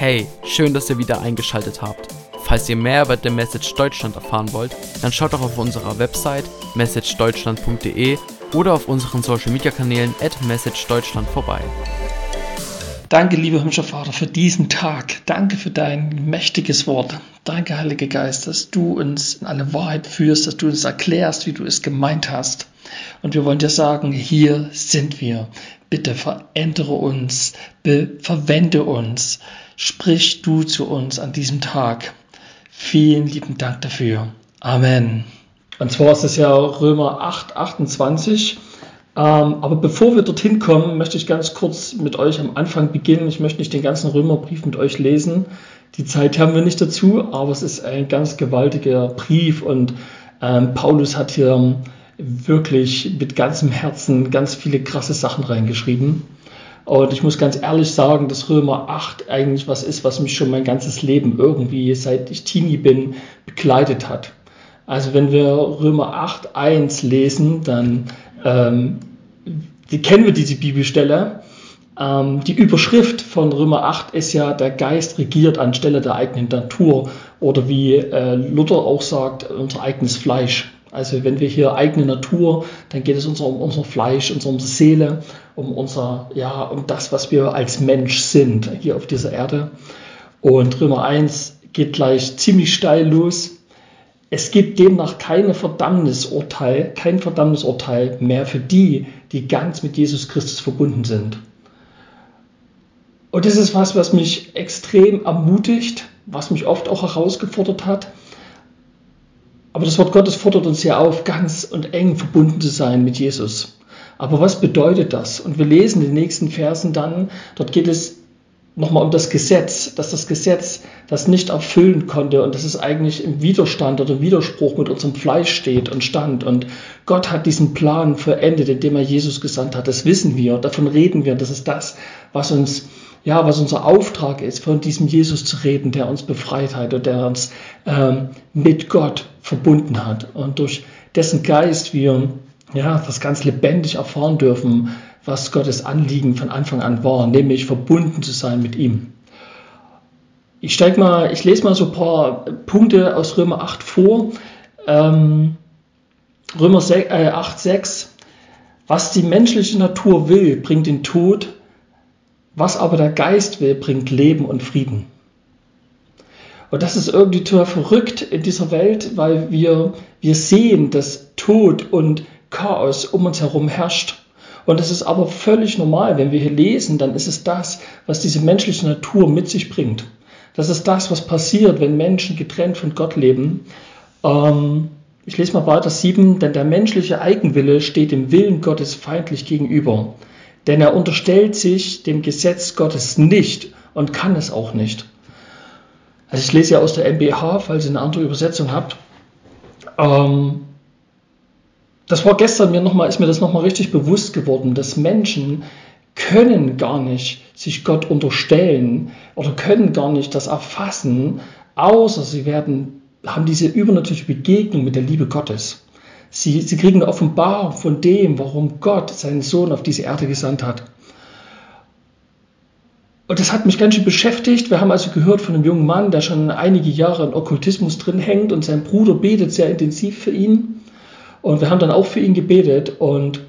Hey, schön, dass ihr wieder eingeschaltet habt. Falls ihr mehr über The Message Deutschland erfahren wollt, dann schaut doch auf unserer Website messagedeutschland.de oder auf unseren Social Media Kanälen at messagedeutschland vorbei. Danke, lieber himmlischer Vater, für diesen Tag. Danke für dein mächtiges Wort. Danke, Heiliger Geist, dass du uns in alle Wahrheit führst, dass du uns erklärst, wie du es gemeint hast. Und wir wollen dir sagen, hier sind wir. Bitte verändere uns, verwende uns, sprich du zu uns an diesem Tag. Vielen lieben Dank dafür. Amen. Und zwar ist es ja Römer 8, 28. Ähm, aber bevor wir dorthin kommen, möchte ich ganz kurz mit euch am Anfang beginnen. Ich möchte nicht den ganzen Römerbrief mit euch lesen. Die Zeit haben wir nicht dazu, aber es ist ein ganz gewaltiger Brief und ähm, Paulus hat hier wirklich mit ganzem Herzen ganz viele krasse Sachen reingeschrieben. Und ich muss ganz ehrlich sagen, dass Römer 8 eigentlich was ist, was mich schon mein ganzes Leben irgendwie, seit ich Teenie bin, begleitet hat. Also wenn wir Römer 8, 1 lesen, dann ähm, die kennen wir diese Bibelstelle. Ähm, die Überschrift von Römer 8 ist ja, der Geist regiert anstelle der eigenen Natur oder wie äh, Luther auch sagt, unser eigenes Fleisch. Also wenn wir hier eigene Natur, dann geht es uns um unser Fleisch, unsere Seele, um unser, ja, um das, was wir als Mensch sind hier auf dieser Erde. Und Römer 1 geht gleich ziemlich steil los. Es gibt demnach keine Verdammnisurteil, kein Verdammnisurteil mehr für die, die ganz mit Jesus Christus verbunden sind. Und das ist was, was mich extrem ermutigt, was mich oft auch herausgefordert hat, aber das Wort Gottes fordert uns ja auf, ganz und eng verbunden zu sein mit Jesus. Aber was bedeutet das? Und wir lesen in den nächsten Versen dann, dort geht es nochmal um das Gesetz, dass das Gesetz das nicht erfüllen konnte und dass es eigentlich im Widerstand oder Widerspruch mit unserem Fleisch steht und stand. Und Gott hat diesen Plan verendet, indem er Jesus gesandt hat. Das wissen wir, davon reden wir. Das ist das, was uns ja, was unser Auftrag ist, von diesem Jesus zu reden, der uns befreit hat und der uns ähm, mit Gott verbunden hat und durch dessen Geist wir ja, das ganz lebendig erfahren dürfen, was Gottes Anliegen von Anfang an war, nämlich verbunden zu sein mit ihm. Ich steig mal, ich lese mal so ein paar Punkte aus Römer 8 vor. Ähm, Römer 8, 6. Äh, was die menschliche Natur will, bringt den Tod, was aber der Geist will, bringt Leben und Frieden. Und das ist irgendwie total verrückt in dieser Welt, weil wir, wir sehen, dass Tod und Chaos um uns herum herrscht. Und das ist aber völlig normal. Wenn wir hier lesen, dann ist es das, was diese menschliche Natur mit sich bringt. Das ist das, was passiert, wenn Menschen getrennt von Gott leben. Ähm, ich lese mal weiter sieben, denn der menschliche Eigenwille steht dem Willen Gottes feindlich gegenüber denn er unterstellt sich dem Gesetz Gottes nicht und kann es auch nicht. Also ich lese ja aus der MBH, falls ihr eine andere Übersetzung habt. Ähm, das war gestern mir noch mal, ist mir das nochmal richtig bewusst geworden, dass Menschen können gar nicht sich Gott unterstellen oder können gar nicht das erfassen, außer sie werden, haben diese übernatürliche Begegnung mit der Liebe Gottes. Sie, sie kriegen eine Offenbarung von dem, warum Gott seinen Sohn auf diese Erde gesandt hat. Und das hat mich ganz schön beschäftigt. Wir haben also gehört von einem jungen Mann, der schon einige Jahre in Okkultismus drin hängt und sein Bruder betet sehr intensiv für ihn. Und wir haben dann auch für ihn gebetet und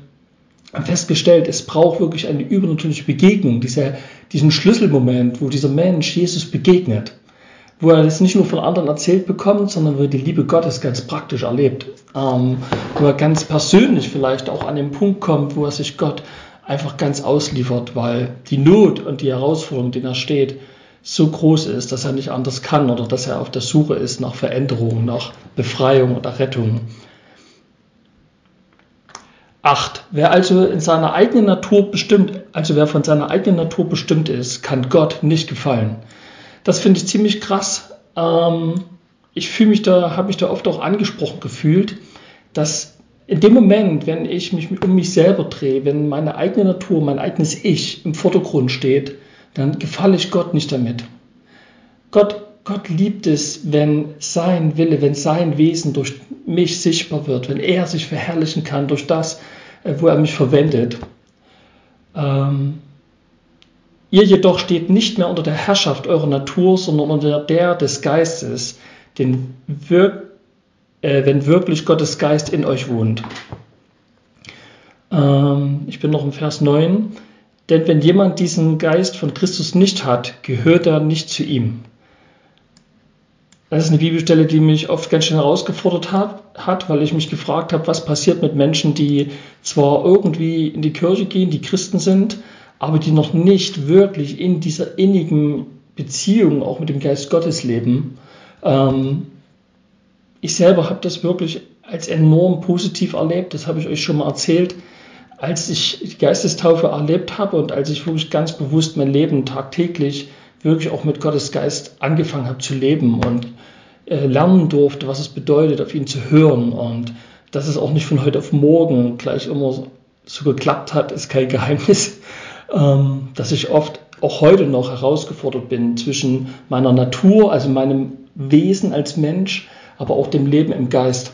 haben festgestellt, es braucht wirklich eine übernatürliche Begegnung, dieser, diesen Schlüsselmoment, wo dieser Mensch Jesus begegnet wo er das nicht nur von anderen erzählt bekommt, sondern wo er die Liebe Gottes ganz praktisch erlebt. Ähm, wo er ganz persönlich vielleicht auch an den Punkt kommt, wo er sich Gott einfach ganz ausliefert, weil die Not und die Herausforderung, der er steht, so groß ist, dass er nicht anders kann oder dass er auf der Suche ist nach Veränderung, nach Befreiung oder Rettung. 8. Wer also in seiner eigenen Natur bestimmt, also wer von seiner eigenen Natur bestimmt ist, kann Gott nicht gefallen. Das finde ich ziemlich krass. Ähm, ich fühle mich da, habe mich da oft auch angesprochen gefühlt, dass in dem Moment, wenn ich mich um mich selber drehe, wenn meine eigene Natur, mein eigenes Ich im Vordergrund steht, dann gefalle ich Gott nicht damit. Gott, Gott liebt es, wenn sein Wille, wenn sein Wesen durch mich sichtbar wird, wenn er sich verherrlichen kann durch das, äh, wo er mich verwendet. Ähm, Ihr jedoch steht nicht mehr unter der Herrschaft eurer Natur, sondern unter der des Geistes, den wir, äh, wenn wirklich Gottes Geist in euch wohnt. Ähm, ich bin noch im Vers 9. Denn wenn jemand diesen Geist von Christus nicht hat, gehört er nicht zu ihm. Das ist eine Bibelstelle, die mich oft ganz schön herausgefordert hat, hat, weil ich mich gefragt habe, was passiert mit Menschen, die zwar irgendwie in die Kirche gehen, die Christen sind, aber die noch nicht wirklich in dieser innigen Beziehung auch mit dem Geist Gottes leben. Ähm, ich selber habe das wirklich als enorm positiv erlebt, das habe ich euch schon mal erzählt, als ich die Geistestaufe erlebt habe und als ich wirklich ganz bewusst mein Leben tagtäglich wirklich auch mit Gottes Geist angefangen habe zu leben und äh, lernen durfte, was es bedeutet, auf ihn zu hören und dass es auch nicht von heute auf morgen gleich immer so geklappt hat, ist kein Geheimnis, ähm, dass ich oft auch heute noch herausgefordert bin zwischen meiner Natur, also meinem Wesen als Mensch, aber auch dem Leben im Geist.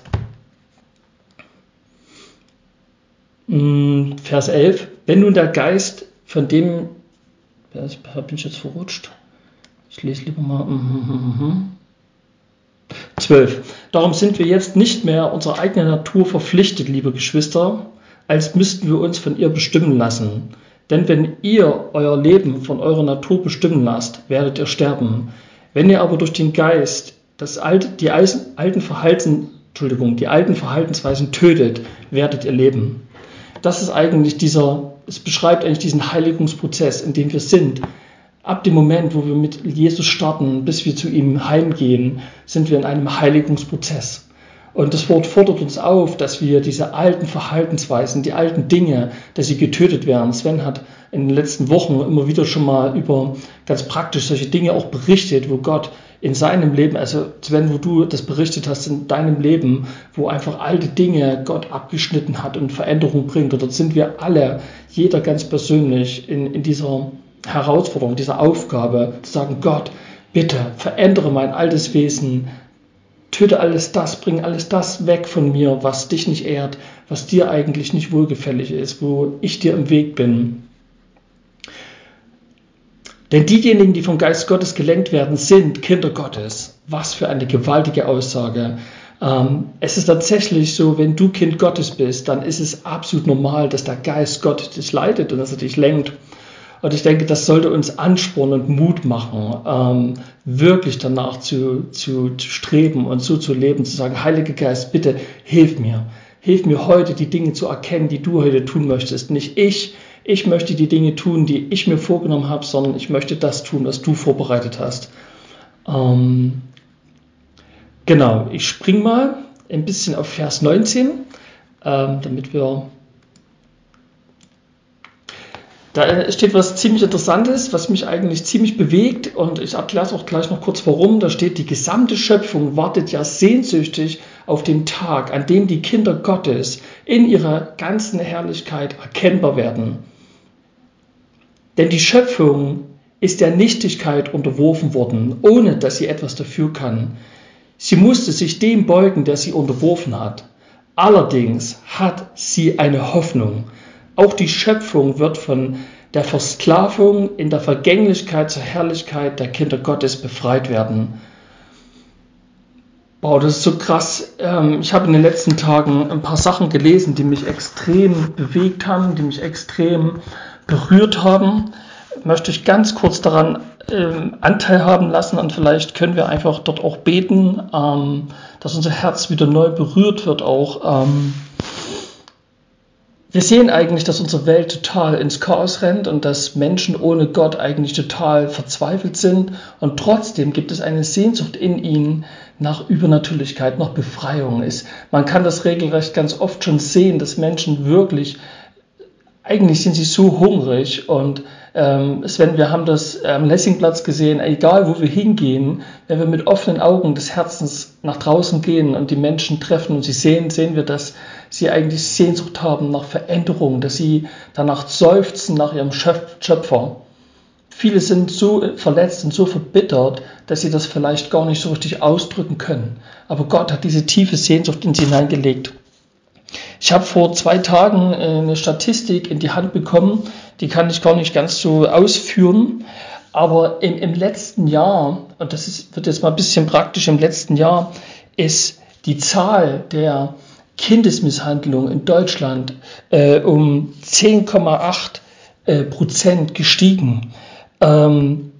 Mm, Vers 11. Wenn nun der Geist, von dem bin ich jetzt verrutscht? Ich lese lieber mal. 12. Darum sind wir jetzt nicht mehr unserer eigenen Natur verpflichtet, liebe Geschwister, als müssten wir uns von ihr bestimmen lassen. Denn wenn ihr euer Leben von eurer Natur bestimmen lasst, werdet ihr sterben. Wenn ihr aber durch den Geist das alte, die alten, Verhalten, Entschuldigung, die alten Verhaltensweisen tötet, werdet ihr leben. Das ist eigentlich dieser es beschreibt eigentlich diesen Heiligungsprozess, in dem wir sind. Ab dem Moment, wo wir mit Jesus starten, bis wir zu ihm heimgehen, sind wir in einem Heiligungsprozess. Und das Wort fordert uns auf, dass wir diese alten Verhaltensweisen, die alten Dinge, dass sie getötet werden. Sven hat in den letzten Wochen immer wieder schon mal über ganz praktisch solche Dinge auch berichtet, wo Gott in seinem Leben, also Sven, wo du das berichtet hast, in deinem Leben, wo einfach alte Dinge Gott abgeschnitten hat und Veränderung bringt. Und dort sind wir alle, jeder ganz persönlich, in, in dieser Herausforderung, dieser Aufgabe, zu sagen, Gott, bitte verändere mein altes Wesen, töte alles das, bring alles das weg von mir, was dich nicht ehrt, was dir eigentlich nicht wohlgefällig ist, wo ich dir im Weg bin. Denn diejenigen, die vom Geist Gottes gelenkt werden, sind Kinder Gottes. Was für eine gewaltige Aussage. Ähm, es ist tatsächlich so, wenn du Kind Gottes bist, dann ist es absolut normal, dass der Geist Gott dich leitet und dass er dich lenkt. Und ich denke, das sollte uns anspornen und Mut machen, ähm, wirklich danach zu, zu, zu streben und so zu leben, zu sagen, Heiliger Geist, bitte hilf mir. Hilf mir heute, die Dinge zu erkennen, die du heute tun möchtest. Nicht ich, ich möchte die Dinge tun, die ich mir vorgenommen habe, sondern ich möchte das tun, was du vorbereitet hast. Ähm, genau, ich spring mal ein bisschen auf Vers 19, ähm, damit wir da steht was ziemlich Interessantes, was mich eigentlich ziemlich bewegt und ich erkläre es auch gleich noch kurz warum. Da steht, die gesamte Schöpfung wartet ja sehnsüchtig auf den Tag, an dem die Kinder Gottes in ihrer ganzen Herrlichkeit erkennbar werden. Denn die Schöpfung ist der Nichtigkeit unterworfen worden, ohne dass sie etwas dafür kann. Sie musste sich dem beugen, der sie unterworfen hat. Allerdings hat sie eine Hoffnung. Auch die Schöpfung wird von der Versklavung in der Vergänglichkeit zur Herrlichkeit der Kinder Gottes befreit werden. Wow, das ist so krass. Ähm, ich habe in den letzten Tagen ein paar Sachen gelesen, die mich extrem bewegt haben, die mich extrem berührt haben. Möchte ich ganz kurz daran ähm, Anteil haben lassen und vielleicht können wir einfach dort auch beten, ähm, dass unser Herz wieder neu berührt wird auch. Wir sehen eigentlich, dass unsere Welt total ins Chaos rennt und dass Menschen ohne Gott eigentlich total verzweifelt sind. Und trotzdem gibt es eine Sehnsucht in ihnen nach Übernatürlichkeit, nach Befreiung. Ist, man kann das regelrecht ganz oft schon sehen, dass Menschen wirklich, eigentlich sind sie so hungrig und ähm, Sven, wir haben das am Lessingplatz gesehen, egal wo wir hingehen, wenn wir mit offenen Augen des Herzens nach draußen gehen und die Menschen treffen und sie sehen, sehen wir, dass sie eigentlich Sehnsucht haben nach Veränderung, dass sie danach seufzen nach ihrem Schöpfer. Viele sind so verletzt und so verbittert, dass sie das vielleicht gar nicht so richtig ausdrücken können. Aber Gott hat diese tiefe Sehnsucht in sie hineingelegt. Ich habe vor zwei Tagen äh, eine Statistik in die Hand bekommen, die kann ich gar nicht ganz so ausführen, aber im, im letzten Jahr, und das ist, wird jetzt mal ein bisschen praktisch, im letzten Jahr ist die Zahl der Kindesmisshandlung in Deutschland äh, um 10,8 äh, Prozent gestiegen. Ähm,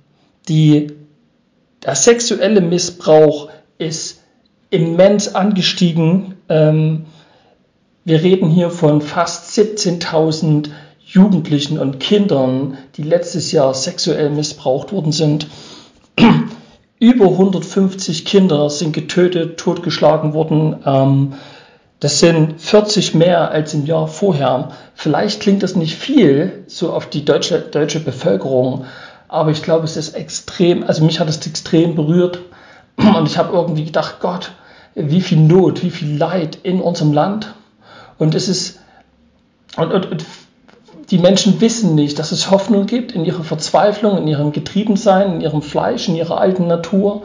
die, der sexuelle Missbrauch ist immens angestiegen. Ähm, wir reden hier von fast 17.000 Jugendlichen und Kindern, die letztes Jahr sexuell missbraucht worden sind. Über 150 Kinder sind getötet, totgeschlagen worden. Ähm, das sind 40 mehr als im Jahr vorher. Vielleicht klingt das nicht viel so auf die deutsche, deutsche Bevölkerung, aber ich glaube, es ist extrem, also mich hat es extrem berührt und ich habe irgendwie gedacht, Gott, wie viel Not, wie viel Leid in unserem Land und es ist, und, und, und die Menschen wissen nicht, dass es Hoffnung gibt in ihrer Verzweiflung, in ihrem Getriebensein, in ihrem Fleisch, in ihrer alten Natur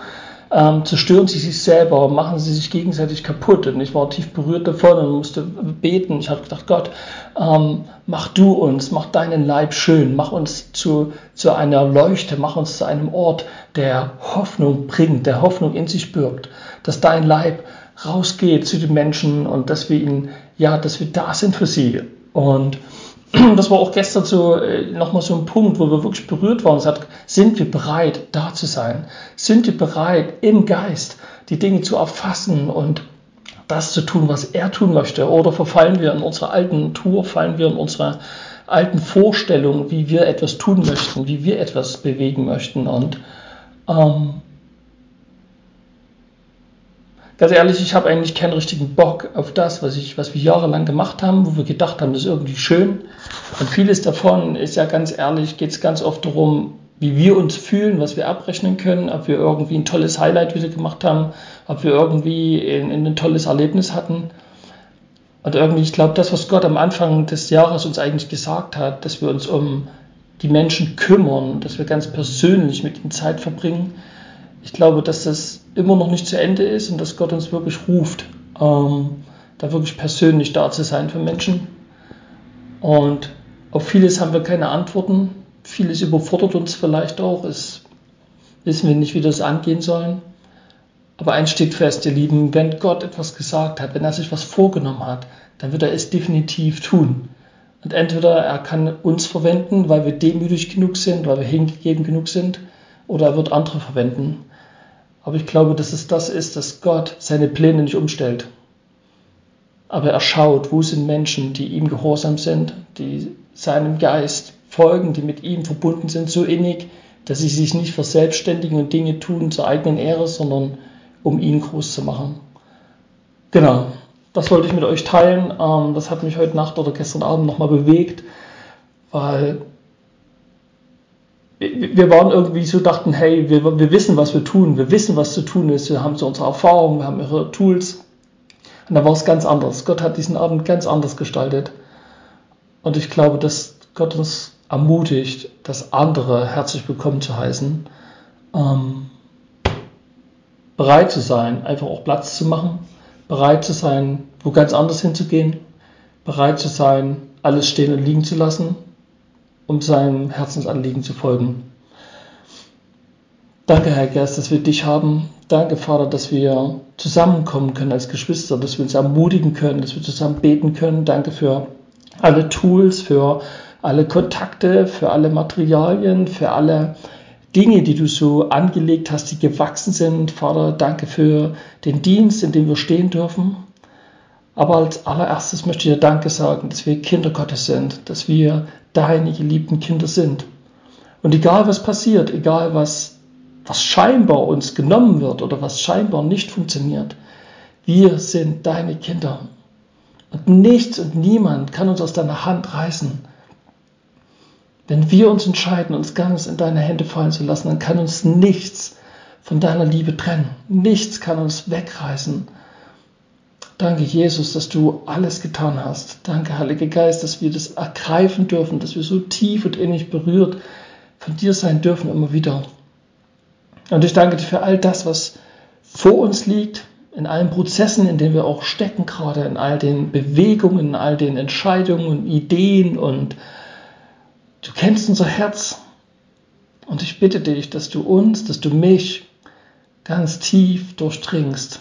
ähm, zerstören sie sich selber, machen sie sich gegenseitig kaputt. Und ich war tief berührt davon und musste beten. Ich habe gedacht, Gott, ähm, mach du uns, mach deinen Leib schön, mach uns zu, zu einer Leuchte, mach uns zu einem Ort, der Hoffnung bringt, der Hoffnung in sich birgt, dass dein Leib rausgeht zu den Menschen und dass wir ihn, ja, dass wir da sind für sie. Und das war auch gestern so äh, nochmal so ein Punkt, wo wir wirklich berührt waren. Es hat, sind wir bereit, da zu sein? Sind wir bereit, im Geist die Dinge zu erfassen und das zu tun, was er tun möchte? Oder verfallen wir in unsere alten Tour, fallen wir in unsere alten Vorstellungen, wie wir etwas tun möchten, wie wir etwas bewegen möchten? Und ähm, ganz ehrlich, ich habe eigentlich keinen richtigen Bock auf das, was, ich, was wir jahrelang gemacht haben, wo wir gedacht haben, das ist irgendwie schön. Und vieles davon ist ja ganz ehrlich, geht es ganz oft darum, wie wir uns fühlen, was wir abrechnen können, ob wir irgendwie ein tolles Highlight wieder gemacht haben, ob wir irgendwie ein, ein tolles Erlebnis hatten. Und irgendwie, ich glaube, das, was Gott am Anfang des Jahres uns eigentlich gesagt hat, dass wir uns um die Menschen kümmern, dass wir ganz persönlich mit ihnen Zeit verbringen, ich glaube, dass das immer noch nicht zu Ende ist und dass Gott uns wirklich ruft, ähm, da wirklich persönlich da zu sein für Menschen. Und auf vieles haben wir keine Antworten. Vieles überfordert uns vielleicht auch. Es wissen wir nicht, wie das angehen sollen. Aber eins steht fest, ihr Lieben, wenn Gott etwas gesagt hat, wenn er sich was vorgenommen hat, dann wird er es definitiv tun. Und entweder er kann uns verwenden, weil wir demütig genug sind, weil wir hingegeben genug sind, oder er wird andere verwenden. Aber ich glaube, dass es das ist, dass Gott seine Pläne nicht umstellt. Aber er schaut, wo sind Menschen, die ihm gehorsam sind, die seinem Geist folgen, die mit ihm verbunden sind, so innig, dass sie sich nicht verselbstständigen und Dinge tun zur eigenen Ehre, sondern um ihn groß zu machen. Genau, das wollte ich mit euch teilen. Ähm, das hat mich heute Nacht oder gestern Abend nochmal bewegt, weil wir waren irgendwie so, dachten, hey, wir, wir wissen, was wir tun, wir wissen, was zu tun ist, wir haben so unsere Erfahrungen, wir haben ihre Tools. Und da war es ganz anders. Gott hat diesen Abend ganz anders gestaltet. Und ich glaube, dass Gott uns ermutigt, das andere herzlich willkommen zu heißen, ähm, bereit zu sein, einfach auch Platz zu machen, bereit zu sein, wo ganz anders hinzugehen, bereit zu sein, alles stehen und liegen zu lassen um seinem Herzensanliegen zu folgen. Danke, Herr Geist, dass wir dich haben. Danke, Vater, dass wir zusammenkommen können als Geschwister, dass wir uns ermutigen können, dass wir zusammen beten können. Danke für alle Tools, für alle Kontakte, für alle Materialien, für alle Dinge, die du so angelegt hast, die gewachsen sind. Vater, danke für den Dienst, in dem wir stehen dürfen. Aber als allererstes möchte ich dir Danke sagen, dass wir Kinder Gottes sind, dass wir deine geliebten Kinder sind. Und egal was passiert, egal was, was scheinbar uns genommen wird oder was scheinbar nicht funktioniert, wir sind deine Kinder. Und nichts und niemand kann uns aus deiner Hand reißen. Wenn wir uns entscheiden, uns ganz in deine Hände fallen zu lassen, dann kann uns nichts von deiner Liebe trennen. Nichts kann uns wegreißen Danke, Jesus, dass du alles getan hast. Danke, Heiliger Geist, dass wir das ergreifen dürfen, dass wir so tief und innig berührt von dir sein dürfen immer wieder. Und ich danke dir für all das, was vor uns liegt, in allen Prozessen, in denen wir auch stecken, gerade in all den Bewegungen, in all den Entscheidungen und Ideen und du kennst unser Herz. Und ich bitte dich, dass du uns, dass du mich ganz tief durchdringst.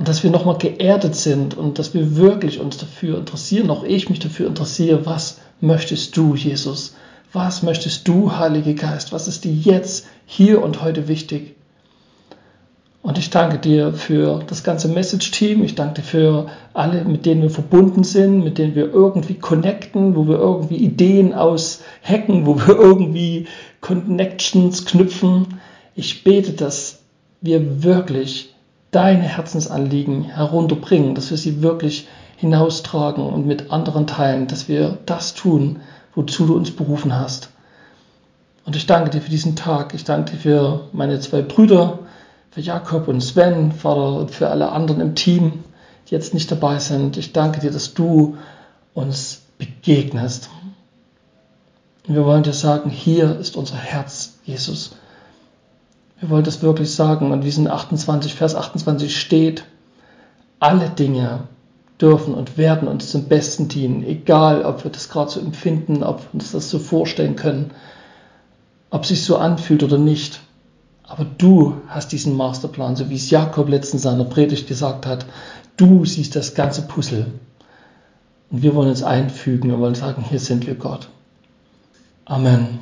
Und dass wir nochmal geerdet sind und dass wir wirklich uns dafür interessieren, auch ich mich dafür interessiere, was möchtest du, Jesus? Was möchtest du, Heiliger Geist? Was ist dir jetzt, hier und heute wichtig? Und ich danke dir für das ganze Message-Team. Ich danke dir für alle, mit denen wir verbunden sind, mit denen wir irgendwie connecten, wo wir irgendwie Ideen aushacken, wo wir irgendwie Connections knüpfen. Ich bete, dass wir wirklich deine Herzensanliegen herunterbringen, dass wir sie wirklich hinaustragen und mit anderen teilen, dass wir das tun, wozu du uns berufen hast. Und ich danke dir für diesen Tag. Ich danke dir für meine zwei Brüder, für Jakob und Sven, Vater, und für alle anderen im Team, die jetzt nicht dabei sind. Ich danke dir, dass du uns begegnest. Wir wollen dir sagen, hier ist unser Herz, Jesus. Wir wollen das wirklich sagen. Und wie es in 28, Vers 28 steht, alle Dinge dürfen und werden uns zum Besten dienen, egal ob wir das gerade so empfinden, ob wir uns das so vorstellen können, ob es sich so anfühlt oder nicht. Aber du hast diesen Masterplan, so wie es Jakob letztens in seiner Predigt gesagt hat. Du siehst das ganze Puzzle. Und wir wollen uns einfügen und wollen sagen, hier sind wir Gott. Amen.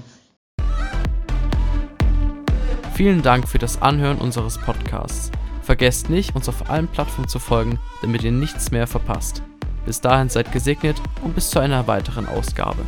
Vielen Dank für das Anhören unseres Podcasts. Vergesst nicht, uns auf allen Plattformen zu folgen, damit ihr nichts mehr verpasst. Bis dahin seid gesegnet und bis zu einer weiteren Ausgabe.